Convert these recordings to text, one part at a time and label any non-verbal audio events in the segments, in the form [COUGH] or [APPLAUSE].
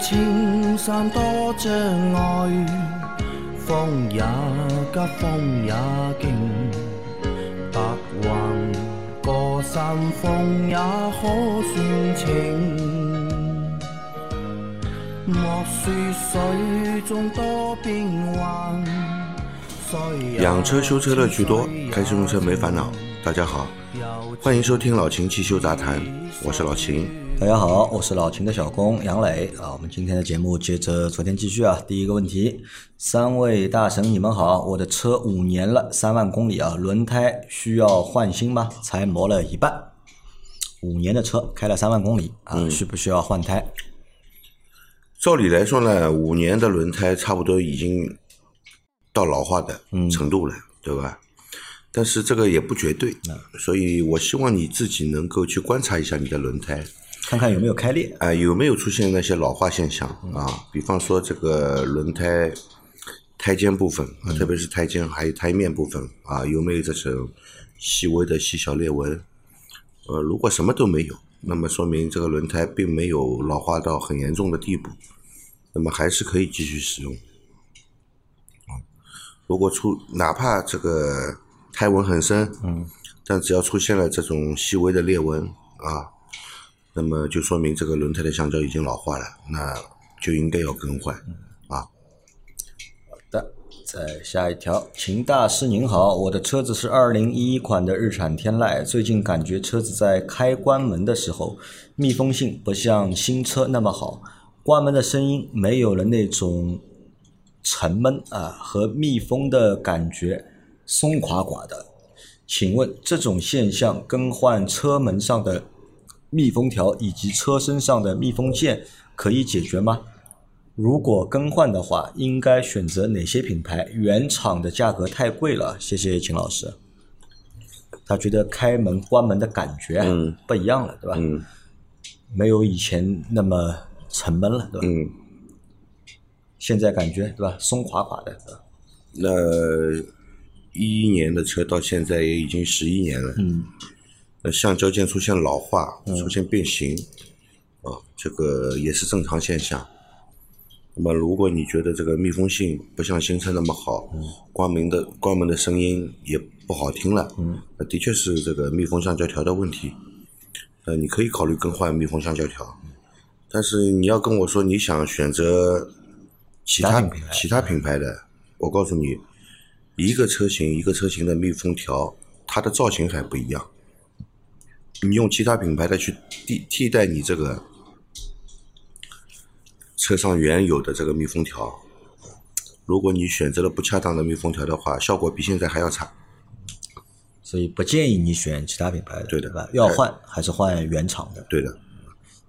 青山多障碍，风也急，风也劲，白云过山峰也可算情。莫说水中多变幻，水也养车修车乐趣多，开车用车没烦恼。大家好，欢迎收听老秦汽修杂谈，我是老秦。大家好，我是老秦的小工杨磊啊。我们今天的节目接着昨天继续啊。第一个问题，三位大神你们好，我的车五年了，三万公里啊，轮胎需要换新吗？才磨了一半，五年的车开了三万公里啊，需不需要换胎？照理来说呢，五年的轮胎差不多已经到老化的程度了，对吧？但是这个也不绝对，所以我希望你自己能够去观察一下你的轮胎，看看有没有开裂。啊、有没有出现那些老化现象啊？比方说这个轮胎胎尖部分，啊特别是胎尖还有胎面部分啊，有没有这种细微的细小裂纹？呃，如果什么都没有，那么说明这个轮胎并没有老化到很严重的地步，那么还是可以继续使用。啊，如果出哪怕这个胎纹很深，嗯，但只要出现了这种细微的裂纹啊，那么就说明这个轮胎的橡胶已经老化了，那就应该要更换啊。好的，再下一条，秦大师您好，我的车子是二零一一款的日产天籁，最近感觉车子在开关门的时候，密封性不像新车那么好，关门的声音没有了那种沉闷啊和密封的感觉，松垮垮的。请问这种现象更换车门上的密封条以及车身上的密封件可以解决吗？如果更换的话，应该选择哪些品牌？原厂的价格太贵了。谢谢秦老师。他觉得开门关门的感觉不一样了，对吧？嗯没有以前那么沉闷了，对吧？嗯，现在感觉对吧？松垮垮的，那一一年的车到现在也已经十一年了，嗯，那橡胶件出现老化、出现变形，啊，这个也是正常现象。那么，如果你觉得这个密封性不像新车那么好，关门的关门的声音也不好听了，嗯，那的确是这个密封橡胶条的问题。呃，你可以考虑更换密封橡胶条，但是你要跟我说你想选择其他其他品牌的，我告诉你，一个车型一个车型的密封条，它的造型还不一样。你用其他品牌的去替替代你这个车上原有的这个密封条，如果你选择了不恰当的密封条的话，效果比现在还要差。所以不建议你选其他品牌的，对的吧？要换还是换原厂的。对的，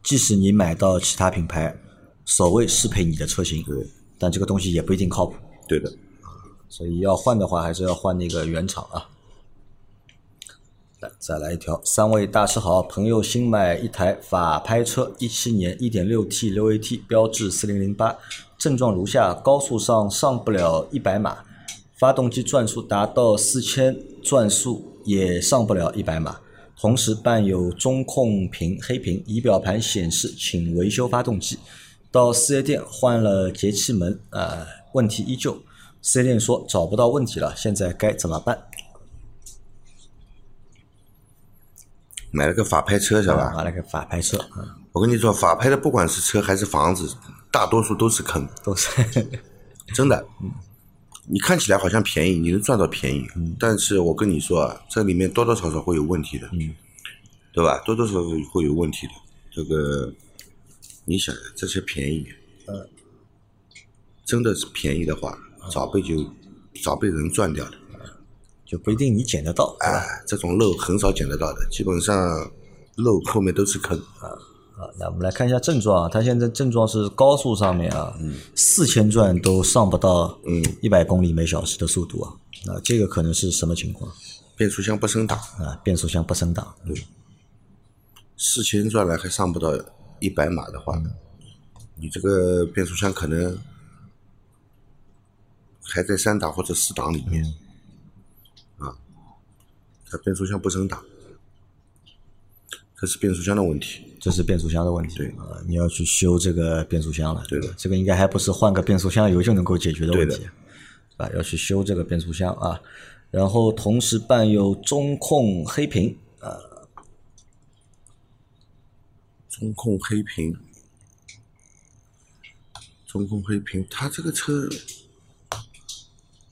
即使你买到其他品牌，所谓适配你的车型，对，但这个东西也不一定靠谱。对的。所以要换的话，还是要换那个原厂啊。来，再来一条，三位大师好，朋友新买一台法拍车，一七年一点六 T 六 AT，标致四零零八，症状如下：高速上上不了一百码，发动机转速达到四千转速也上不了一百码，同时伴有中控屏黑屏，仪表盘显示请维修发动机。到四 S 店换了节气门，呃，问题依旧。四 S 店说找不到问题了，现在该怎么办？买了个法拍车是吧？买了个法拍车，嗯我跟你说，法拍的不管是车还是房子，大多数都是坑，都是 [LAUGHS] 真的。你看起来好像便宜，你能赚到便宜，但是我跟你说啊，这里面多多少少会有问题的，对吧？多多少少会有问题的。这个，你想这些便宜，真的是便宜的话，早被就早被人赚掉了。就不一定你捡得到，哎，这种漏很少捡得到的，基本上漏后面都是坑。啊，那我们来看一下症状啊，它现在症状是高速上面啊，四千转都上不到嗯。一百公里每小时的速度啊，啊，这个可能是什么情况？变速箱不升档，啊？变速箱不升档，四千转了还上不到一百码的话，你这个变速箱可能还在三档或者四档里面，啊，它变速箱不升档，这是变速箱的问题。这是变速箱的问题。对啊，你要去修这个变速箱了。对的吧这个应该还不是换个变速箱油就能够解决的问题对，啊，要去修这个变速箱啊。然后同时伴有中控黑屏啊，中控黑屏，中控黑屏，它这个车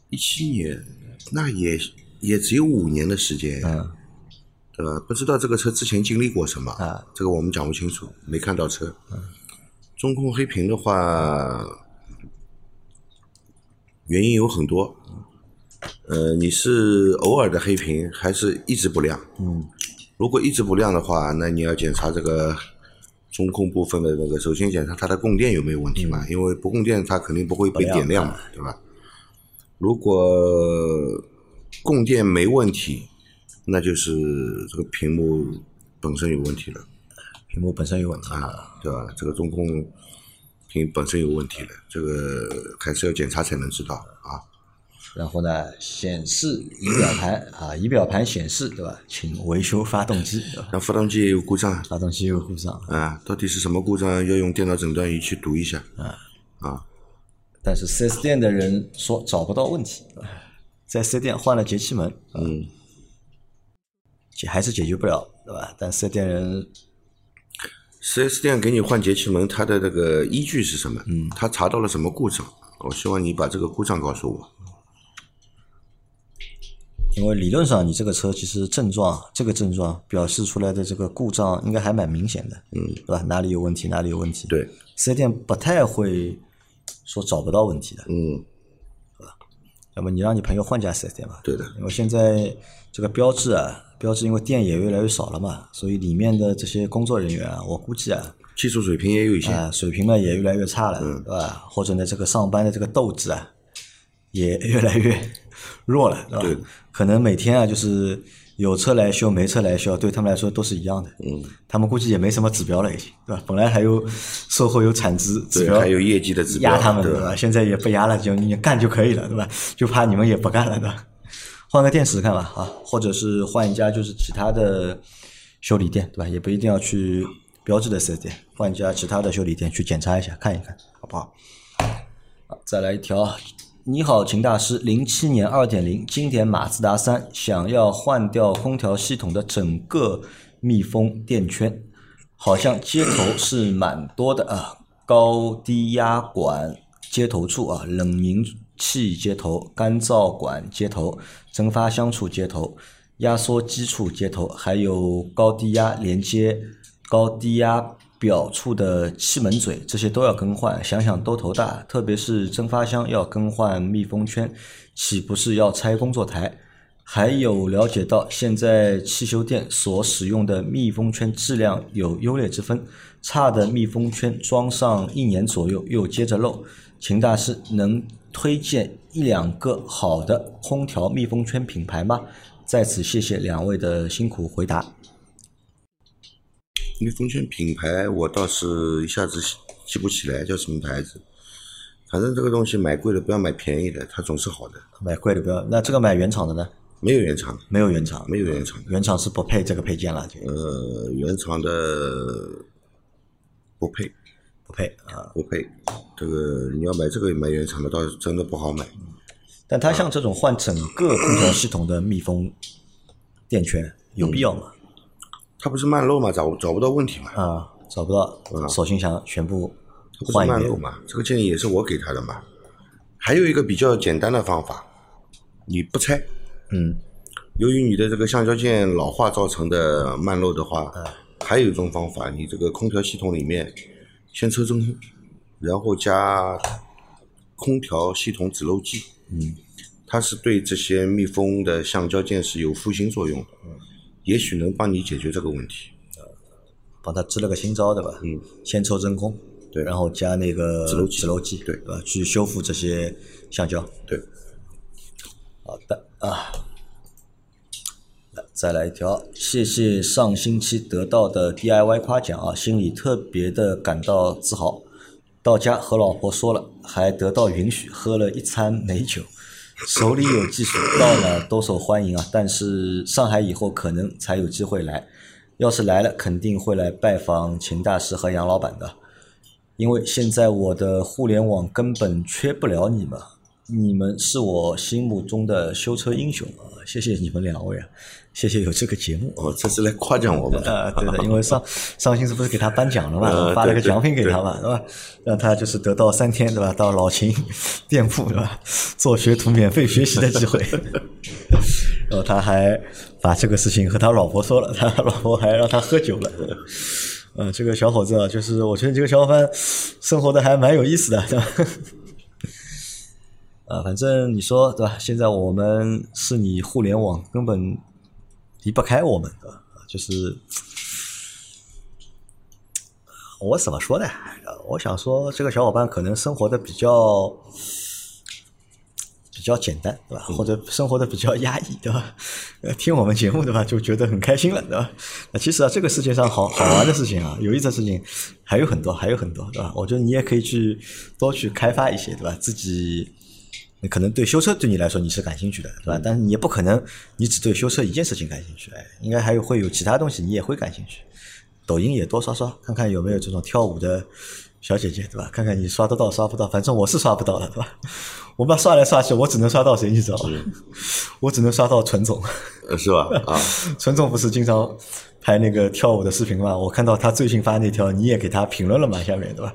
一七年，那也也只有五年的时间，嗯，对吧？不知道这个车之前经历过什么，啊这个我们讲不清楚，没看到车。中控黑屏的话，原因有很多。呃，你是偶尔的黑屏，还是一直不亮？嗯，如果一直不亮的话，那你要检查这个中控部分的那个，首先检查它的供电有没有问题嘛，因为不供电它肯定不会被点亮嘛，对吧？如果供电没问题，那就是这个屏幕本身有问题了屏幕本身有问题啊，对吧？这个中控屏本身有问题了，这个还是要检查才能知道啊。然后呢，显示仪表盘啊，仪表盘显示对吧？请维修发动机，对吧？那发动机也有故障发动机有故障，啊，到底是什么故障？要用电脑诊断仪去读一下啊啊。但是四 S 店的人说找不到问题，在四 S 店换了节气门，嗯，解还是解决不了，对吧？但四 S 店人四 S 店给你换节气门，它的这个依据是什么？嗯，他查到了什么故障？我希望你把这个故障告诉我。因为理论上你这个车其实症状这个症状表示出来的这个故障应该还蛮明显的，嗯，对吧？哪里有问题哪里有问题，对，四 S 店不太会说找不到问题的，嗯，要么你让你朋友换家四 S 店吧，对的，因为现在这个标志啊，标志因为店也越来越少了嘛，所以里面的这些工作人员啊，我估计啊，技术水平也有一些。啊，水平呢也越来越差了，嗯对吧？或者呢，这个上班的这个斗志啊，也越来越 [LAUGHS] 弱了，对吧？对可能每天啊，就是有车来修，没车来修，对他们来说都是一样的。嗯，他们估计也没什么指标了，已经，对吧？本来还有售后有产值指对，标，还有业绩的指标，压他们，对对吧？现在也不压了，就你干就可以了，对吧？就怕你们也不干了，对吧？[LAUGHS] 换个店试试看吧，啊，或者是换一家就是其他的修理店，对吧？也不一定要去标志的四 S 店，换一家其他的修理店去检查一下，看一看，好不好？好，再来一条啊。你好，秦大师，零七年二点零经典马自达三想要换掉空调系统的整个密封垫圈，好像接头是蛮多的啊，高低压管接头处啊，冷凝器接头、干燥管接头、蒸发箱处接头、压缩机处接头，还有高低压连接高低压表处的气门嘴，这些都要更换。想想都头大，特别是蒸发箱要更换密封圈，岂不是要拆工作台？还有了解到，现在汽修店所使用的密封圈质量有优劣之分，差的密封圈装上一年左右又接着漏。秦大师能推荐一两个好的空调密封圈品牌吗？在此谢谢两位的辛苦回答。密封圈品牌我倒是一下子记不起来叫什么牌子，反正这个东西买贵的不要买便宜的，它总是好的。买贵的不要，那这个买原厂的呢？没有原厂的，没有原厂，没有原厂的，原厂是不配这个配件了，就呃，原厂的不配不配啊。不配。这个你要买这个买原厂的，倒是真的不好买。但它像这种换整个空调系统的密封垫圈，有必要吗？它不是慢漏嘛，找找不到问题嘛，啊，找不到，索性想全部不换一遍。是慢漏嘛，这个建议也是我给他的嘛。还有一个比较简单的方法，你不拆，嗯，由于你的这个橡胶件老化造成的慢漏的话，还有一种方法，你这个空调系统里面先抽真空，然后加空调系统止漏剂，嗯，它是对这些密封的橡胶件是有复兴作用的，也许能帮你解决这个问题。帮他支了个新招，对吧？嗯，先抽真空，对然后加那个止漏剂止漏剂，对对吧？去修复这些橡胶。对，好的啊，来再来一条，谢谢上星期得到的 DIY 夸奖啊，心里特别的感到自豪。到家和老婆说了，还得到允许喝了一餐美酒，手里有技术，到哪都受欢迎啊。但是上海以后可能才有机会来。要是来了，肯定会来拜访秦大师和杨老板的，因为现在我的互联网根本缺不了你们，你们是我心目中的修车英雄！谢谢你们两位啊，谢谢有这个节目。哦，这是来夸奖我们的。啊，对的，因为上上星期不是给他颁奖了嘛，呃发了个奖品给他嘛，对吧？让他就是得到三天，对吧？到老秦店铺，对吧？做学徒免费学习的机会。[LAUGHS] 然后他还把这个事情和他老婆说了，他老婆还让他喝酒了。呃，这个小伙子啊，就是我觉得这个小伙伴生活的还蛮有意思的，对吧？啊，反正你说对吧？现在我们是你互联网根本离不开我们的，就是我怎么说呢？呃我想说，这个小伙伴可能生活的比较比较简单，对吧？或者生活的比较压抑，对吧？呃，听我们节目，对吧？就觉得很开心了，对吧？那其实啊，这个世界上好好玩的事情啊，有意思的事情还有很多，还有很多，对吧？我觉得你也可以去多去开发一些，对吧？自己。你可能对修车对你来说你是感兴趣的，对吧？但是你也不可能你只对修车一件事情感兴趣，哎，应该还有会有其他东西你也会感兴趣。抖音也多刷刷，看看有没有这种跳舞的小姐姐，对吧？看看你刷得到刷不到，反正我是刷不到了，对吧？[LAUGHS] 我们刷来刷去，我只能刷到谁，你知道吗？[LAUGHS] 我只能刷到纯总。呃是吧？啊，[LAUGHS] 纯总不是经常拍那个跳舞的视频嘛？我看到他最近发那条，你也给他评论了嘛？下面对吧？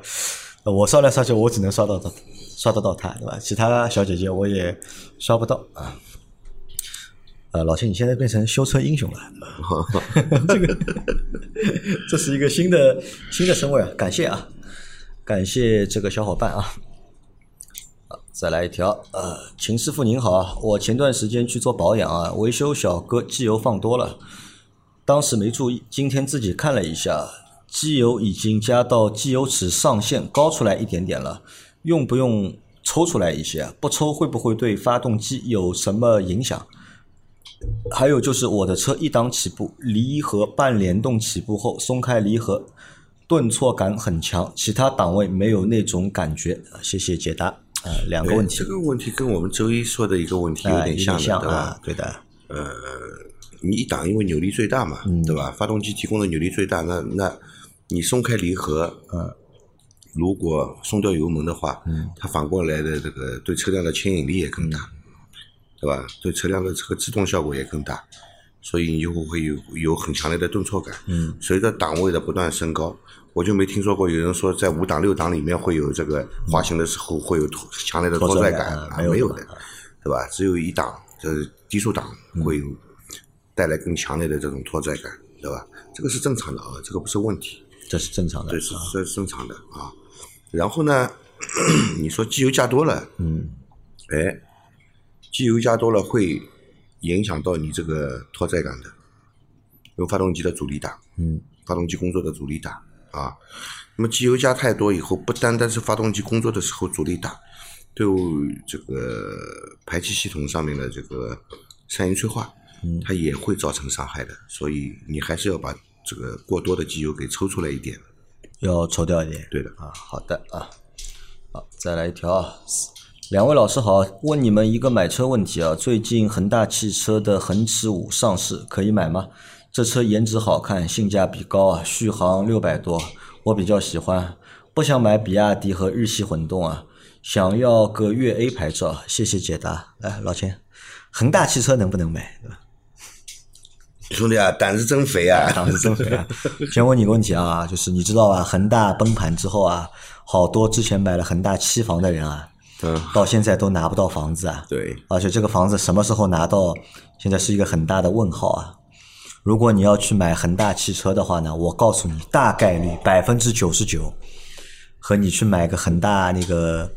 呃我刷来刷去，我只能刷到他，刷得到他，对吧？其他小姐姐我也刷不到啊。呃，老秦，你现在变成修车英雄了，[LAUGHS] 这个 [LAUGHS] 这是一个新的新的称谓啊！感谢啊，感谢这个小伙伴啊。啊，再来一条，呃，秦师傅您好啊，我前段时间去做保养啊，维修小哥机油放多了，当时没注意，今天自己看了一下，机油已经加到机油尺上限高出来一点点了，用不用抽出来一些啊？不抽会不会对发动机有什么影响？还有就是我的车一档起步，离合半联动起步后松开离合，顿挫感很强，其他档位没有那种感觉。啊谢谢解答。呃，两个问题这，个问题跟我们周一说的一个问题有啊，点像的，像对吧啊？，对的，呃你一档因为扭力最大嘛，嗯对吧？发动机提供的扭力最大，那那你松开离合，嗯，如果松掉油门的话，嗯，它反过来的这个对车辆的牵引力也更大，嗯对吧？对车辆的这个制动效果也更大，所以你就会有有很强烈的顿挫感。嗯，随着档位的不断升高，我就没听说过有人说在五档六档里面会有这个滑行的时候会有拖强烈的拖拽感没有的对吧？只有一档，就是低速档会有带来更强烈的这种拖拽感，对吧？这个是正常的啊，这个不是问题，这是正常的对，。是这是正常的啊。然后呢，[CLEARS THROAT] 你说机油加多了，嗯，哎，机油加多了会影响到你这个拖载感的，因为发动机的阻力大，嗯，发动机工作的阻力大啊。那么机油加太多以后，不单单是发动机工作的时候阻力大，对这个排气系统上面的这个三元催化，嗯它也会造成伤害的。所以你还是要把这个过多的机油给抽出来一点。要抽掉一点。对的，啊，好的啊，好，再来一条啊。两位老师好，问你们一个买车问题啊，最近恒大汽车的恒驰五上市，可以买吗？这车颜值好看，性价比高啊，续航六百多，我比较喜欢，不想买比亚迪和日系混动啊，想要个粤 A 牌照，谢谢解答。来，老钱，恒大汽车能不能买？对吧？兄弟啊，胆子真肥啊！[LAUGHS] 胆子真肥啊！先问你个问题啊，就是你知道吧？恒大崩盘之后啊，好多之前买了恒大期房的人啊，嗯，到现在都拿不到房子啊。对，而且这个房子什么时候拿到，现在是一个很大的问号啊。如果你要去买恒大汽车的话呢，我告诉你，大概率百分之九十九，和你去买个恒大那个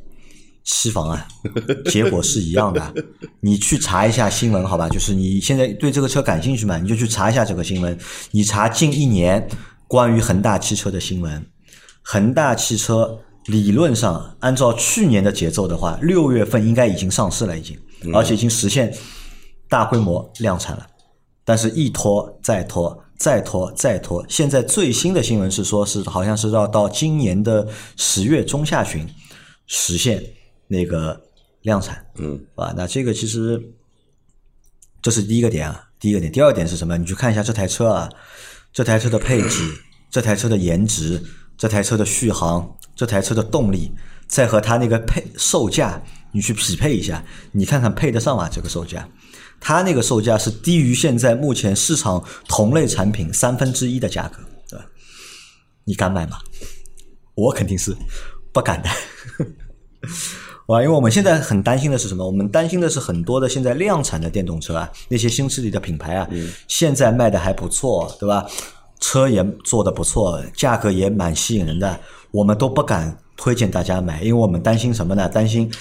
期房啊，结果是一样的。你去查一下新闻，好吧？就是你现在对这个车感兴趣嘛，你就去查一下这个新闻。你查近一年关于恒大汽车的新闻，恒大汽车理论上按照去年的节奏的话，六月份应该已经上市了，已经，而且已经实现大规模量产了。但是，一拖再拖，再拖再拖。现在最新的新闻是说，是好像是要到今年的十月中下旬实现那个量产，嗯，啊，那这个其实这是第一个点啊，第一个点。第二点是什么？你去看一下这台车啊，这台车的配置、这台车的颜值、这台车的续航、这台车的动力，再和它那个配售价，你去匹配一下，你看看配得上吗？这个售价，它那个售价是低于现在目前市场同类产品三分之一的价格，对吧？你敢买吗？我肯定是不敢的。啊，因为我们现在很担心的是什么？我们担心的是很多的现在量产的电动车啊，那些新势力的品牌啊，现在卖的还不错，对吧？车也做的不错，价格也蛮吸引人的，我们都不敢推荐大家买，因为我们担心什么呢？担心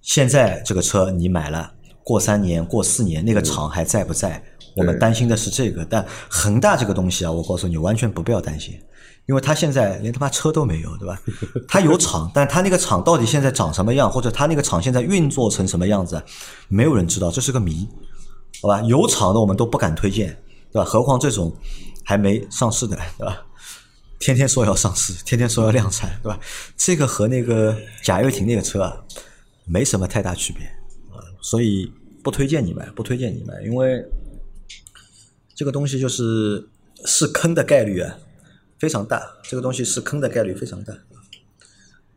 现在这个车你买了，过三年、过四年，那个厂还在不在？我们担心的是这个。但恒大这个东西啊，我告诉你，完全不必要担心。因为他现在连他妈车都没有，对吧？[LAUGHS] 他有厂，但他那个厂到底现在长什么样，或者他那个厂现在运作成什么样子，没有人知道，这是个谜，好吧？有厂的我们都不敢推荐，对吧？何况这种还没上市的，对吧？天天说要上市，天天说要量产，对吧？这个和那个贾跃亭那个车啊，没什么太大区别啊，所以不推荐你买，不推荐你买，因为这个东西就是是坑的概率啊。非常大，这个东西是坑的概率非常大，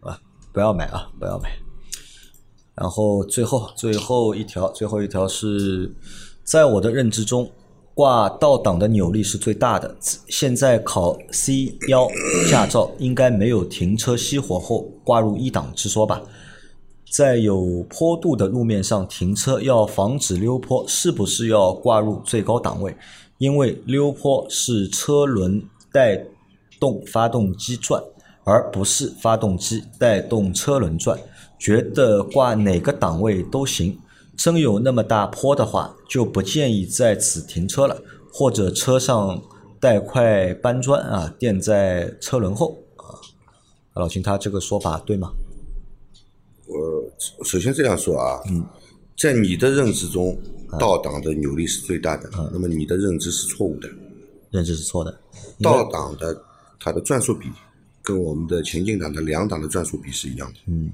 啊，不要买啊，不要买。然后最后最后一条，最后一条是在我的认知中，挂倒档的扭力是最大的。现在考 C 幺驾照应该没有停车熄火后挂入一档之说吧？在有坡度的路面上停车，要防止溜坡，是不是要挂入最高档位？因为溜坡是车轮带。动发动机转，而不是发动机带动车轮转。觉得挂哪个档位都行。真有那么大坡的话，就不建议在此停车了，或者车上带块搬砖啊，垫在车轮后啊。老秦，他这个说法对吗？我首先这样说啊，嗯，在你的认知中，倒档的扭力是最大的，那么你的认知是错误的，认知是错的，倒档的。它的转速比跟我们的前进档的两档的转速比是一样的，嗯，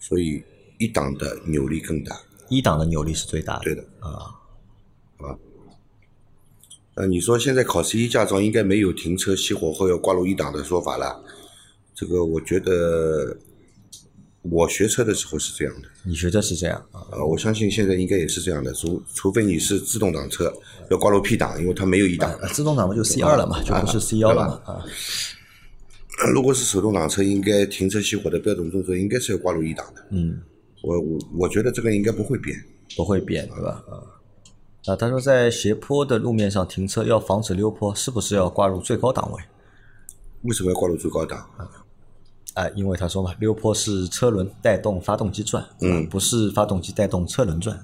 所以一档的扭力更大，一档的扭力是最大的，对的。啊，好吧。呃，你说现在考 C 一驾照应该没有停车熄火后要挂入一档的说法了，这个我觉得我学车的时候是这样的，你觉得是这样啊？呃，我相信现在应该也是这样的，除除非你是自动挡车。要挂入 P 档，因为它没有一档。自动挡不就 C 二了嘛，就不是 C 幺了嘛。啊，如果是手动挡车，应该停车熄火的标准动作应该是要挂入一档的。嗯，我我我觉得这个应该不会变，不会变，对吧？啊，啊，他说在斜坡的路面上停车要防止溜坡，是不是要挂入最高档位？为什么要挂入最高档？啊，因为他说嘛，溜坡是车轮带动发动机转，嗯，不是发动机带动车轮转。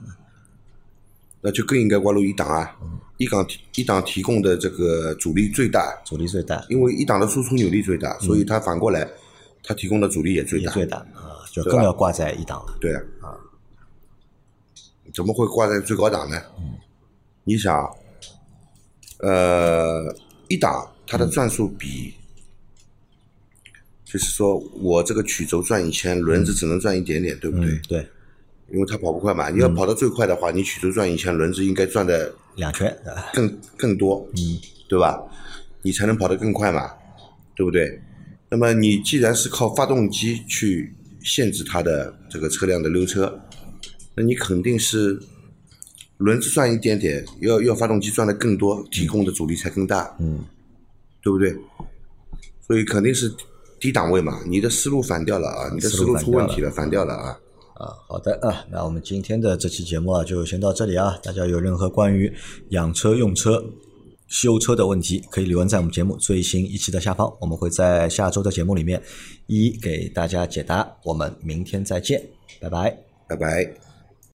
那就更应该挂入一档啊！一档一档提供的这个阻力最大，阻力最大，因为一档的输出扭力最大，所以它反过来，它提供的阻力也最大。最大啊，就更要挂在一档了。对啊，啊，怎么会挂在最高档呢？嗯，你想，呃，一档它的转速比，就是说我这个曲轴转一圈，轮子只能转一点点，对不对？对。因为它跑不快嘛，你要跑得最快的话，你曲轴转一圈，轮子应该转的两圈，更更多，嗯，对吧？你才能跑得更快嘛，对不对？那么你既然是靠发动机去限制它的这个车辆的溜车，那你肯定是轮子转一点点，要要发动机转的更多，提供的阻力才更大，嗯，对不对？所以肯定是低档位嘛，你的思路反掉了啊，你的思路出问题了，反掉了啊。啊，好的啊，那我们今天的这期节目啊，就先到这里啊。大家有任何关于养车、用车、修车的问题，可以留言在我们节目最新一期的下方，我们会在下周的节目里面一一给大家解答。我们明天再见，拜拜，拜拜。